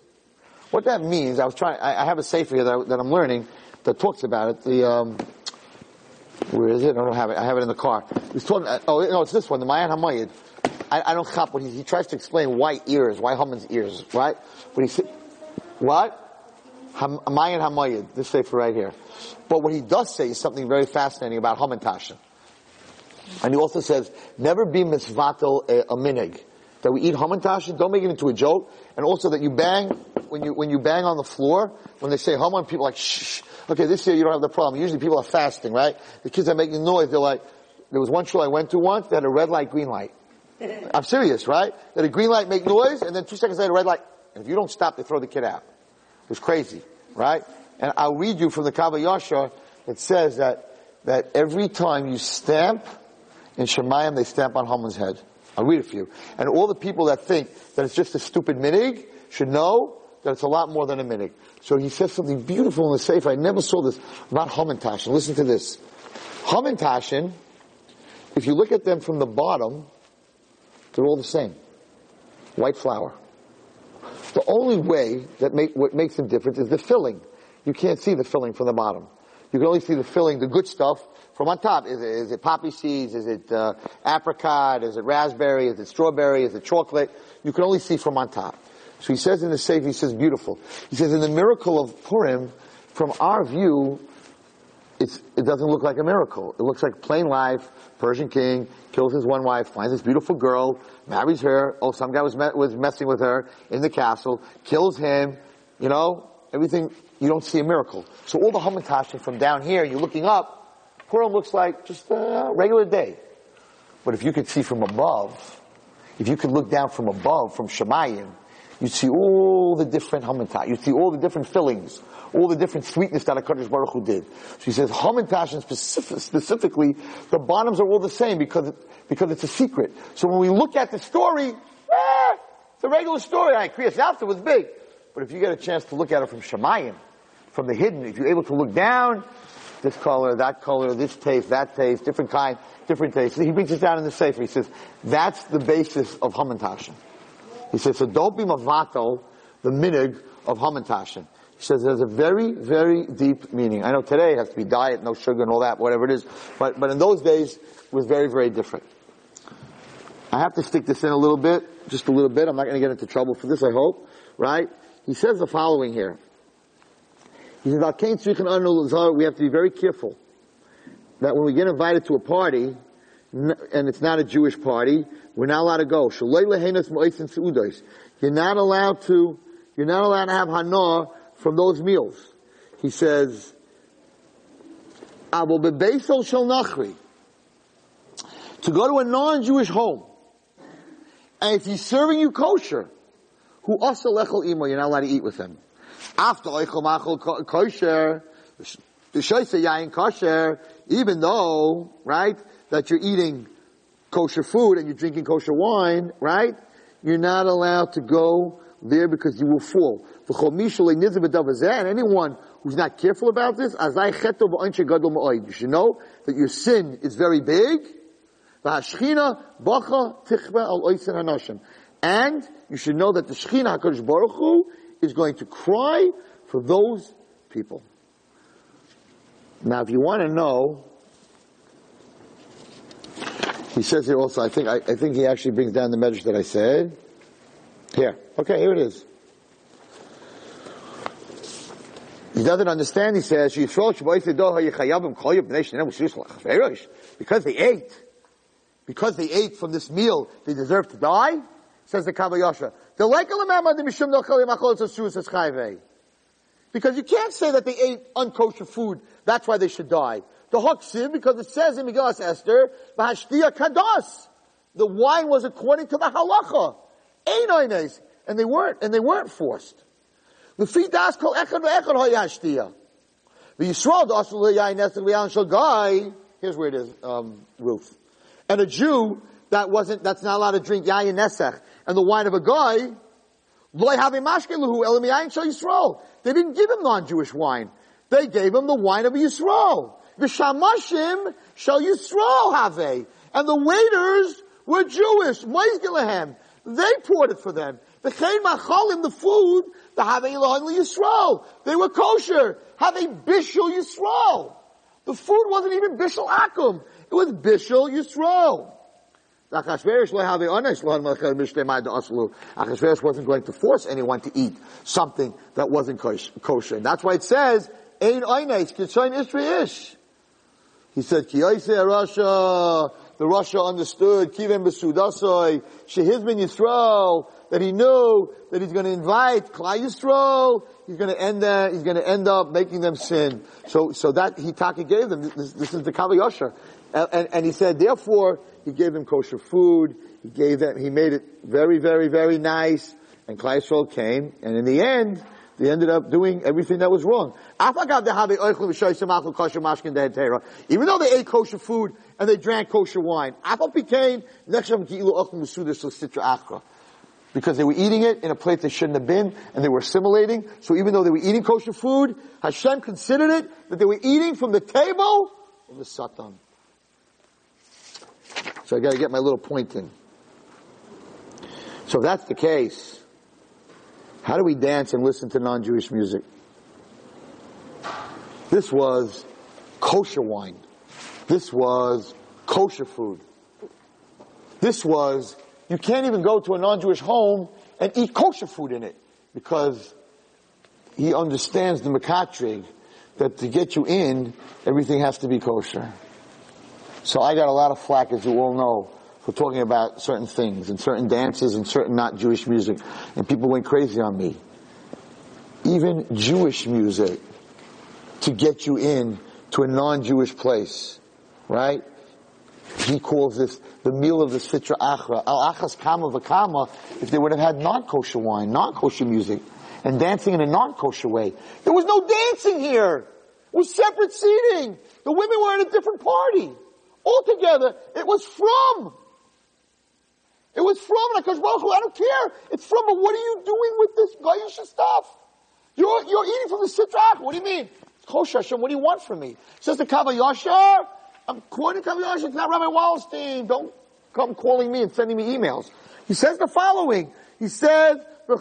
What that means, I was trying, I, I have a sefer here that, I, that I'm learning that talks about it. The, um, where is it? I don't have it. I have it in the car. He's talking. Uh, oh no, it's this one, the Mayan Hamayid. I, I don't chop what he, he tries to explain why ears, why Haman's ears, right? But he what? Ham, Mayan Hamayid. This sefer right here. But what he does say is something very fascinating about Haman Tashin. And he also says, never be misvatel a, a minig. That we eat Haman Tashin, don't make it into a joke. And also that you bang, when you, when you bang on the floor, when they say Haman, people are like, shh. Okay, this year you don't have the problem. Usually people are fasting, right? The kids are making noise. They're like, there was one shul I went to once that had a red light, green light. I'm serious, right? That a green light make noise, and then two seconds later, red light. And if you don't stop, they throw the kid out. It was crazy, right? And I'll read you from the Kav HaYashar. It says that, that every time you stamp in Shemayim, they stamp on Haman's head. I'll read it for you. And all the people that think that it's just a stupid minig should know that it's a lot more than a minig. So he says something beautiful in the Sefer. I never saw this about Hamantashen. Listen to this. Hamantashen, if you look at them from the bottom, they're all the same. White flour. The only way that make, what makes them different is the filling. You can't see the filling from the bottom. You can only see the filling, the good stuff, from on top. Is it, is it poppy seeds? Is it uh, apricot? Is it raspberry? Is it strawberry? Is it chocolate? You can only see from on top. So he says in the Sefer, he says beautiful. He says in the miracle of Purim, from our view, it doesn't look like a miracle. It looks like plain life. Persian king kills his one wife, finds this beautiful girl, marries her. Oh, some guy was was messing with her in the castle, kills him. You know, everything. You don't see a miracle. So all the hamantashen from down here, you're looking up. Purim looks like just a regular day. But if you could see from above, if you could look down from above, from Shemayim, you see all the different hamantashen. You see all the different fillings, all the different sweetness that HaKadosh Baruch Hu did. So he says hamantashen specific, specifically, the bottoms are all the same because, because it's a secret. So when we look at the story, ah, it's a regular story. I Kriyas Yavta was big. But if you get a chance to look at it from Shemayim, from the hidden, if you're able to look down, this color, that color, this taste, that taste, different kind, different taste. He brings it down in the Sefer. He says, that's the basis of hamantashen. He says, so don't be mavato, the minig of hamantashen. He says there's a very, very deep meaning. I know today it has to be diet, no sugar and all that, whatever it is. But, but in those days, it was very, very different. I have to stick this in a little bit, just a little bit. I'm not going to get into trouble for this, I hope. Right? He says the following here. He says, we have to be very careful. that when we get invited to a party, and it's not a Jewish party, we're not allowed to go. You're not allowed to, you're not allowed to have hana from those meals. He says. To go to a non-Jewish home, and if he's serving you kosher, who also lechel imo, you're not allowed to eat with him. After oichel machel kosher, the yain kosher, even though, right, that you're eating kosher food and you're drinking kosher wine, right, you're not allowed to go there because you will fall. And anyone who's not careful about this. You should know that your sin is very big. And you should know that the Shechina HaKadosh Baruch Hu is going to cry for those people. Now, if you want to know, he says here also, I think, I, I think he actually brings down the message that I said. Here. Okay, here it is. He doesn't understand, he says, because they ate, because they ate from this meal, they deserve to die, says the Kav HaYashar. Because you can't say that they ate unkosher food, that's why they should die. The Haksim, because it says in Megillah Esther, Kadas. The wine was according to the halacha. Einoines. And they weren't, and they weren't forced. The das kol echad ve'echad hayashtiya. The Yisrael das yayin nesek v'yan shal guy. Here's where it is, um, Ruth. And a Jew that wasn't, that's not allowed to drink yayin nesech and the wine of a guy. They didn't give him non-Jewish wine. They gave him the wine of a Yisrael. V'shamashim shall Yisrael have And the waiters were Jewish. Moizgelehem. They poured it for them. The chein machalim, the food, the have Yisrael. They were kosher. Have a bishul Yisrael. The food wasn't even bishul akum. It was bishul Yisrael. Achashverosh wasn't going to force anyone to eat something that wasn't kosher. And that's why it says, Ein Eineis, Kitzayin Isri Ish. He said, Ki Rasha, the Russia understood, Kivim Besudasoi, Shehizmin Yisrael, that he knew that he's going to invite Klal Yisrael, he's going to end that, he's going to end up making them sin. So, so that Hitaki gave them, this, this is the Kav HaYashar. And, and, and he said, therefore, he gave them kosher food, he gave them, he made it very, very, very nice, and Klal Yisrael came, and in the end, they ended up doing everything that was wrong. Even though they ate kosher food and they drank kosher wine, because they were eating it in a place they shouldn't have been, and they were assimilating. So even though they were eating kosher food, Hashem considered it that they were eating from the table of the Satan. So I gotta get my little point in. So if that's the case, how do we dance and listen to non-Jewish music? This was kosher wine. This was kosher food. This was, you can't even go to a non-Jewish home and eat kosher food in it because he understands the Makatrig that to get you in, everything has to be kosher. So I got a lot of flack, as you all know, for talking about certain things and certain dances and certain not Jewish music. And people went crazy on me. Even Jewish music to get you in to a non-Jewish place, right? He calls this the meal of the Sitra Achra. Al Achas Kama Vakama, if they would have had non-kosher wine, non-kosher music, and dancing in a non-kosher way. There was no dancing here. It was separate seating. The women were in a different party. Altogether, it was from it was from because Baruch I don't care. It's from, but what are you doing with this Gaisha stuff? You're, you're eating from the Sitrach. What do you mean? Kosher Hashem, what do you want from me? Says the Kav HaYashar. I'm quoting Kav HaYashar. It's not Rabbi Wallerstein. Don't come calling me and sending me emails. He says the following. He says, and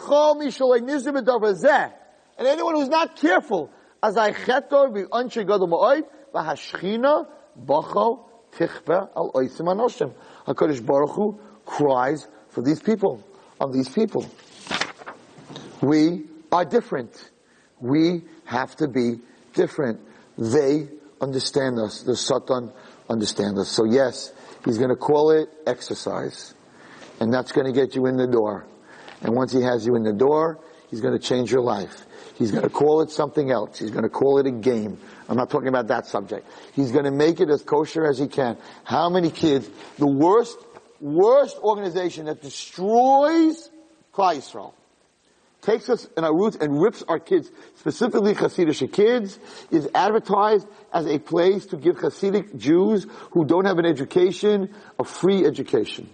anyone who's not careful, as I chetor v'anche gadol ma'oid, al oisim anoshim. HaKadosh Baruch Hu cries for these people, on these people. We are different. We have to be different. They understand us. The Satan understand us. So yes, he's going to call it exercise. And that's going to get you in the door. And once he has you in the door, he's going to change your life. He's going to call it something else. He's going to call it a game. I'm not talking about that subject. He's going to make it as kosher as he can. How many kids, the worst, worst organization that destroys Klal Yisrael, takes us in our roots and rips our kids, specifically Hasidic kids, is advertised as a place to give Hasidic Jews who don't have an education a free education.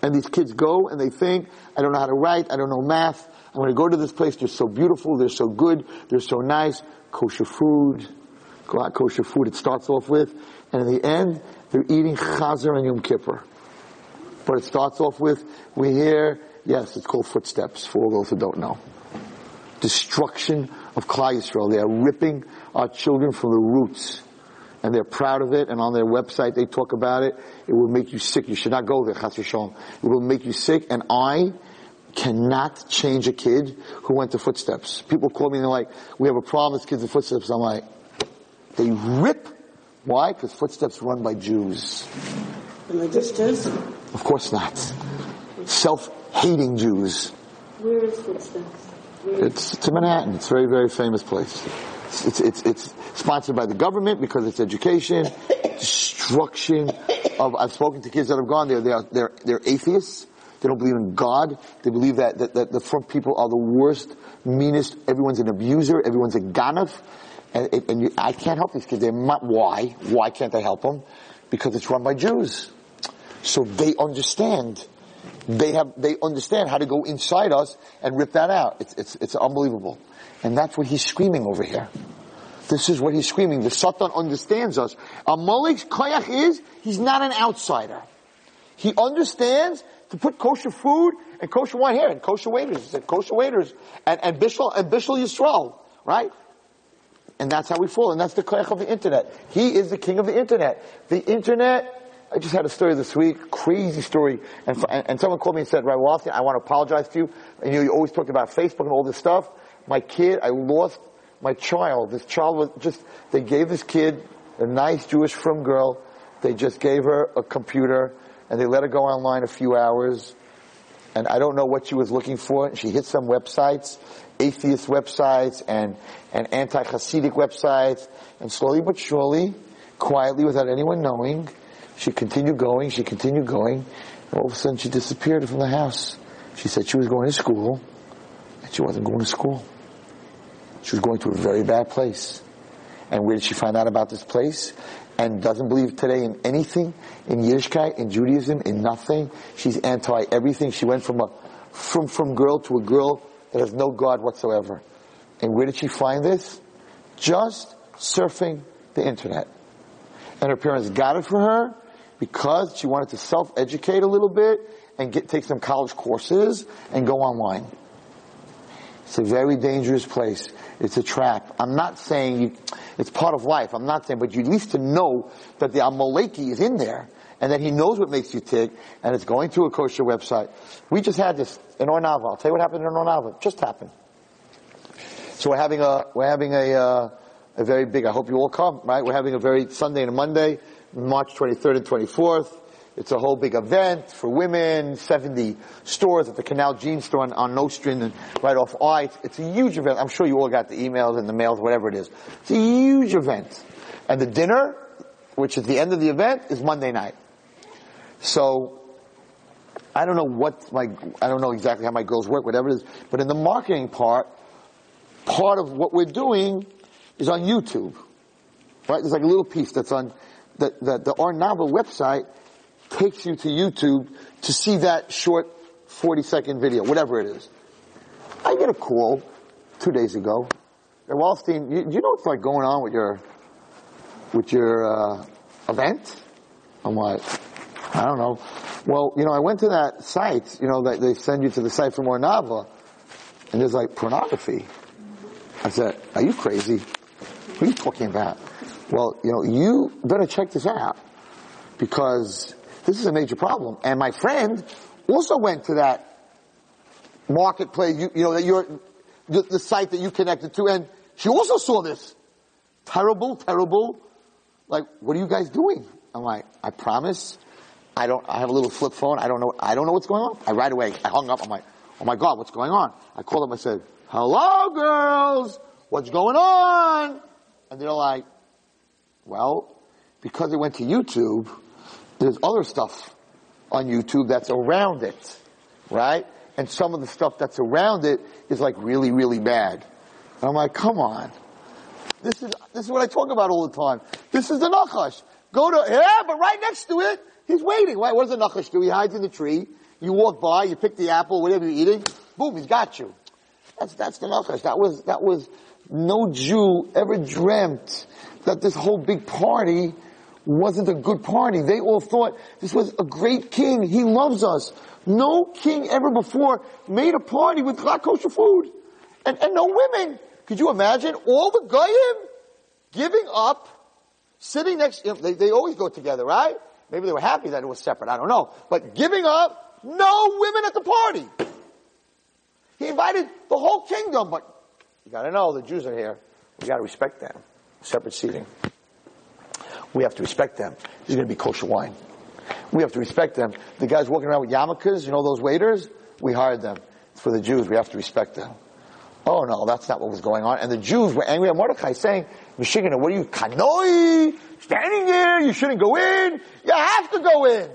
And these kids go and they think, I don't know how to write, I don't know math, I'm going to go to this place, they're so beautiful, they're so good, they're so nice, kosher food, go out, kosher food it starts off with, and in the end, they're eating chazer and Yom Kippur. But it starts off with, we hear, yes, it's called footsteps, for all those who don't know. Destruction of Klal Yisrael. They are ripping our children from the roots. And they're proud of it, and on their website they talk about it. It will make you sick. You should not go there, chas v'shalom. It will make you sick, and I cannot change a kid who went to footsteps. People call me and they're like, we have a problem with kids in footsteps. I'm like, they rip. Why? Because footsteps run by Jews. And they just Religious Of course not. Self-hating Jews. Where is? Where It's, it's in Manhattan. It's a very, very famous place. It's, it's, it's sponsored by the government because it's education, destruction of, I've spoken to kids that have gone there, they're, they're, they're atheists. They don't believe in God. They believe that, that, that the front people are the worst, meanest, everyone's an abuser, everyone's a ganef. And, and, you, I can't help these kids. They're not, why? Why can't I help them? Because it's run by Jews. So they understand. They have, they understand how to go inside us and rip that out. It's, it's, it's unbelievable. And that's what he's screaming over here. This is what he's screaming. The Satan understands us. Amalek's koyach is, he's not an outsider. He understands to put kosher food and kosher wine here and kosher waiters. and kosher waiters and, and Bishul, and Bishul Yisrael, right? And that's how we fall. And that's the koyach of the internet. He is the king of the internet. The internet, I just had a story this week, crazy story, and, and, and someone called me and said, Rabbi Wallerstein, I want to apologize to you. And you, you always talked about Facebook and all this stuff. My kid, I lost my child. This child was just, they gave this kid, a nice Jewish from girl, they just gave her a computer, and they let her go online a few hours, and I don't know what she was looking for. And she hit some websites, atheist websites and, and anti-Hasidic websites, and slowly but surely, quietly without anyone knowing, she continued going, she continued going, and all of a sudden she disappeared from the house. She said she was going to school, and she wasn't going to school. She was going to a very bad place. And where did she find out about this place? And doesn't believe today in anything, in Yiddishkeit, in Judaism, in nothing. She's anti everything. She went from a, from, from girl to a girl that has no God whatsoever. And where did she find this? Just surfing the internet. And her parents got it for her because she wanted to self-educate a little bit and get, take some college courses and go online. It's a very dangerous place. It's a trap. I'm not saying you, it's part of life. I'm not saying, but you at least to know that the Amaleki is in there and that he knows what makes you tick and it's going to a kosher website. We just had this in Ohr Naava. I'll tell you what happened in Ohr Naava. It just happened. So we're having a, we're having a, uh, a very big, I hope you all come, right? We're having a very Sunday and a Monday, March 23rd and 24th. It's a whole big event for women, 70 stores at the Canal Jean store on, on Nostrand and right off I. It's, it's a huge event. I'm sure you all got the emails and the mails, whatever it is. It's a huge event. And the dinner, which is the end of the event, is Monday night. So, I don't know what my, I don't know exactly how my girls work, whatever it is, but in the marketing part, part of what we're doing is on YouTube. Right? There's like a little piece that's on, the, the, the website takes you to YouTube to see that short 40 second video, whatever it is. I get a call two days ago. Hey, Wallerstein, you, you know what's like going on with your, with your, uh, event? I'm like, I don't know. Well, you know, I went to that site, you know, that they send you to the site from Ohr Naava, and there's like pornography. I said, are you crazy? What are you talking about? Well, you know, you better check this out because this is a major problem. And my friend also went to that marketplace, you, you know, that you're, the, the site that you connected to, and she also saw this terrible, terrible like, what are you guys doing? I'm like, I promise. I don't, I have a little flip phone. I don't know, I don't know what's going on. I right away, I hung up. I'm like, oh my God, what's going on? I called them. I said, hello girls. What's going on? And they're like, well, because it went to YouTube, there's other stuff on YouTube that's around it, right? And some of the stuff that's around it is like really, really bad. And I'm like, come on. This is, this is what I talk about all the time. This is the Nachash. Go to, yeah, but right next to it, he's waiting. Right? What does the Nachash do? He hides in the tree. You walk by, you pick the apple, whatever you're eating, boom, he's got you. That's, that's the Nachash. That was, that was, no Jew ever dreamt that this whole big party wasn't a good party. They all thought this was a great king. He loves us. No king ever before made a party with hot kosher food. And, and no women. Could you imagine all the goyim giving up, sitting next, you know, they, they always go together, right? Maybe they were happy that it was separate. I don't know. But giving up, no women at the party. He invited the whole kingdom, but you gotta know the Jews are here. We gotta respect them. Separate seating. We have to respect them. There's going to be kosher wine. We have to respect them. The guys walking around with yarmulkes, you know those waiters? We hired them. It's for the Jews. We have to respect them. Oh no, that's not what was going on. And the Jews were angry at Mordecai saying, Michigan, what are you, kanoi? Standing there, you shouldn't go in. You have to go in.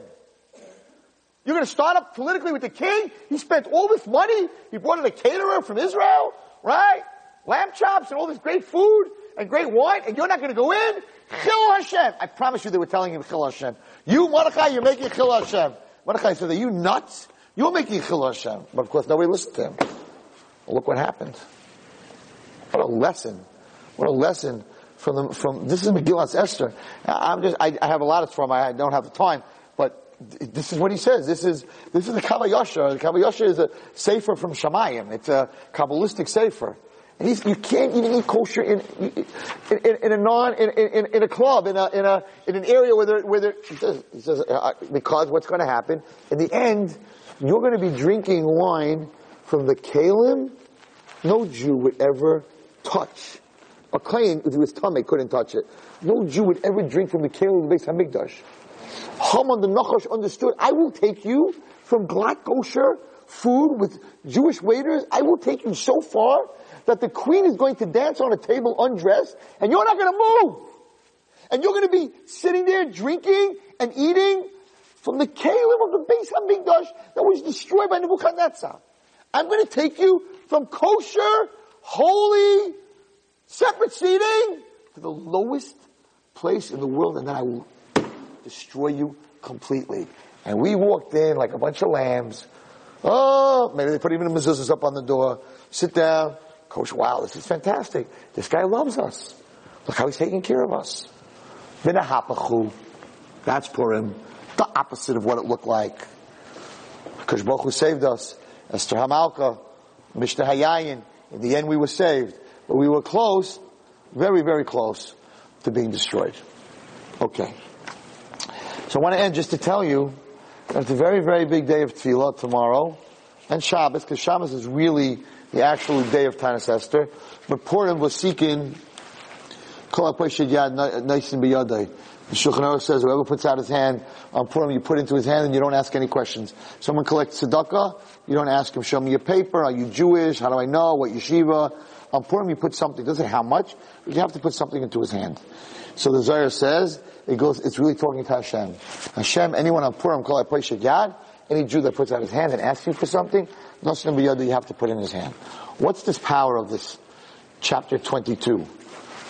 You're going to start up politically with the king? He spent all this money. He brought in a caterer from Israel, right? Lamb chops and all this great food and great wine, and you're not going to go in? Chil Hashem. I promise you they were telling him Chil Hashem. You, Mordechai, you're making Chil Hashem. Mordechai said, are you nuts? You're making Chil Hashem. But of course nobody listened to him. Well, look what happened. What a lesson. What a lesson from the, from, this is Megillah Esther. I'm just, I, I have a lot of from, I don't have the time, but this is what he says. This is, this is the Kabbalah The Kabbalah is a sefer from Shamayim. It's a Kabbalistic sefer. You can't even eat kosher in, in, in a non, in, in, in, a club, in a, in a, in an area where there, where there, he he says uh, because what's going to happen, in the end, you're going to be drinking wine from the kalim no Jew would ever touch. A claim with his tummy couldn't touch it. No Jew would ever drink from the kalim of the Beis Hamikdash. Haman the Nachash understood, I will take you from glatt kosher food with Jewish waiters, I will take you so far that the queen is going to dance on a table undressed and you're not going to move. And you're going to be sitting there drinking and eating from the kalim of the Beis Hamikdash that was destroyed by Nebuchadnezzar. I'm going to take you from kosher, holy, separate seating to the lowest place in the world and then I will destroy you completely. And we walked in like a bunch of lambs. Oh, maybe they put even the mezuzahs up on the door. Sit down. Coach, wow, this is fantastic. This guy loves us. Look how he's taking care of us. V'nahapachu. That's Purim. The opposite of what it looked like. Because Baruch saved us. Esther Hamalka, Mishnah Hayayin. In the end we were saved. But we were close, very, very close to being destroyed. Okay. So I want to end just to tell you that it's a very, very big day of Tefillah tomorrow and Shabbos, because Shabbos is really the actual day of Tanis Esther. But Purim was seeking Kol Yad Naisin B'Yadai. The Shulchan Aruch says whoever puts out his hand on Purim, you put into his hand and you don't ask any questions. Someone collects tzedakah, you don't ask him, show me your paper, are you Jewish, how do I know, what yeshiva? On Purim you put something, doesn't say how much, but you have to put something into his hand. So the Zohar says, it goes, it's really talking to Hashem. Hashem, anyone on Purim, Kol Yad, any Jew that puts out his hand and asks you for something, Noshim b'yadu you have to put in his hand. What's this power of this chapter 22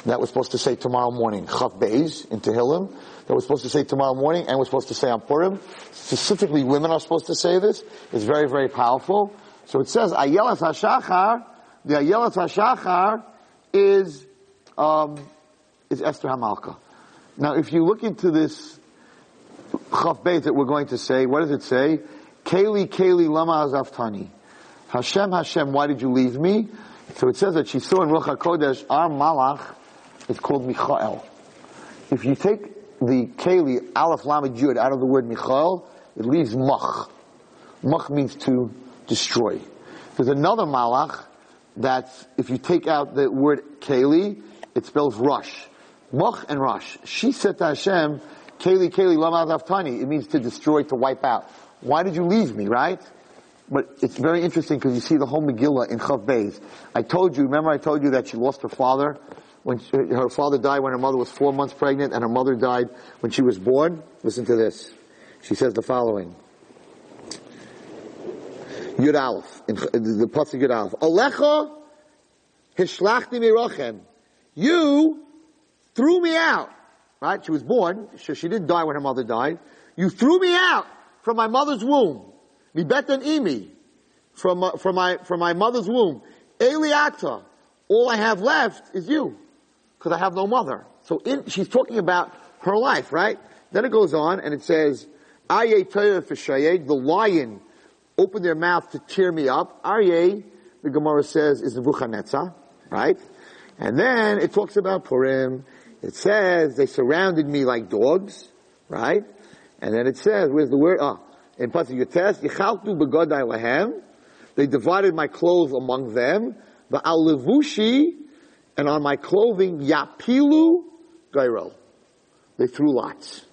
that we're supposed to say tomorrow morning? Chav Beis in Tehillim that we're supposed to say tomorrow morning and we're supposed to say on Purim. Specifically women are supposed to say this. It's very, very powerful. So it says, Ayelat HaShachar, the Ayelat HaShachar is, um, is Esther HaMalka. Now if you look into this Chav Beis that we're going to say, what does it say? Keli, Keli, Lama Azavtani. Hashem, Hashem, why did you leave me? So it says that she saw in Ruach HaKodesh, our Malach is called Michael. If you take the Keli, Aleph Lamed Yud, out of the word Michael, it leaves Mach. Mach means to destroy. There's another Malach that, if you take out the word Keli, it spells Rush. Moch and Rosh. She said to Hashem, Keli, Keli, lama daftani. It means to destroy, to wipe out. Why did you leave me, right? But it's very interesting because you see the whole Megillah in Chav Beis. I told you, remember I told you that she lost her father when she, her father died when her mother was four months pregnant and her mother died when she was born? Listen to this. She says the following. Yud Aleph, in the Pasuk Yud Aleph. Alecha hishlachti mirochem. You threw me out. Right? She was born, so she didn't die when her mother died. You threw me out from my mother's womb. Mi betan imi. From, uh, from my, from my mother's womb. Eliata. All I have left is you. Because I have no mother. So in, she's talking about her life, right? Then it goes on and it says, Aye the lion opened their mouth to tear me up. Aryeh, the Gemara says, is the Nebuchadnezzar, right? And then it talks about Purim. It says they surrounded me like dogs, right? And then it says, where's the word? Ah, in Pasuk Yotes, Yichaltu begodai lahem. They divided my clothes among them. The levushi, and on my clothing, yapilu gairel. They threw lots.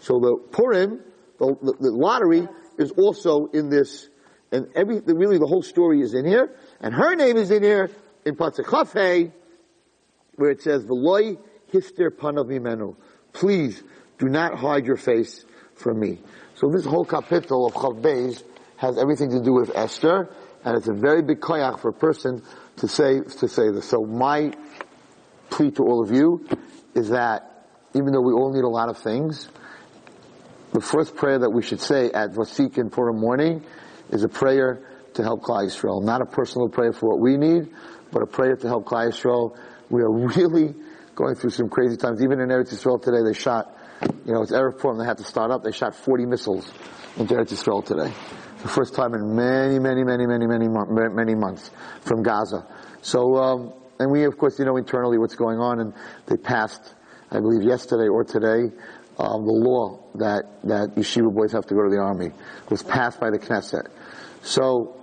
So the Purim, the, the, the lottery, is also in this, and every, really the whole story is in here, and her name is in here, in Patzachafei, where it says, V'loi hister panav mimenu. Please, do not hide your face from me. So this whole capital of Chav Beis has everything to do with Esther, and it's a very big koyach for a person to say, to say this. So my plea to all of you is that even though we all need a lot of things, the first prayer that we should say at Vasik and Purim morning is a prayer to help Klal Yisrael. Not a personal prayer for what we need, but a prayer to help Klal Yisrael. We are really going through some crazy times. Even in Eretz Yisrael today, they shot, you know, it's Erev Purim, they had to start up, they shot 40 missiles into Eretz Yisrael today. The first time in many, many, many, many, many, many months from Gaza. So, um, and we of course, you know internally what's going on and they passed, I believe yesterday or today, um, the law that, that yeshiva boys have to go to the army. It was passed by the Knesset. So,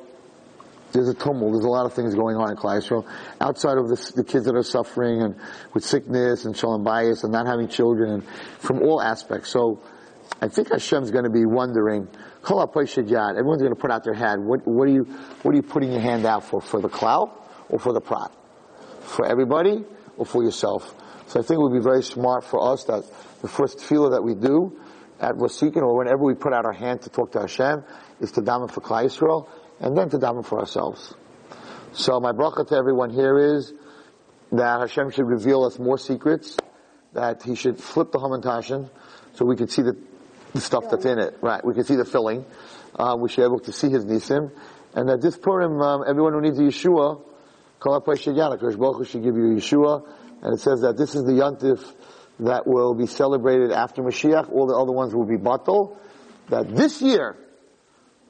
there's a tumult. There's a lot of things going on in Klal Yisrael. Outside of the, the kids that are suffering and with sickness and shalom bias and not having children and from all aspects. So, I think Hashem's going to be wondering, everyone's going to put out their hand. What, what are you, what are you putting your hand out for? For the cloud or for the prat? For everybody or for yourself? So I think it would be very smart for us that the first tefillah that we do at Vasikin or whenever we put out our hand to talk to Hashem is to daven for Klal Yisrael and then to daven for ourselves. So my bracha to everyone here is that Hashem should reveal us more secrets, that He should flip the Hamantashen so we can see the, the stuff that's in it. Right, we can see the filling. Uh, we should be able to see His nisim, and that this Purim, um, everyone who needs a Yeshua, Kol HaPay should give you a Yeshua, and it says that this is the Yontif that will be celebrated after Mashiach. All the other ones will be Batal. That this year,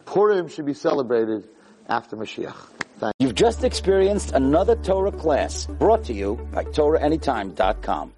Purim should be celebrated after Mashiach. Thank You've just experienced another Torah class brought to you by TorahAnytime.com.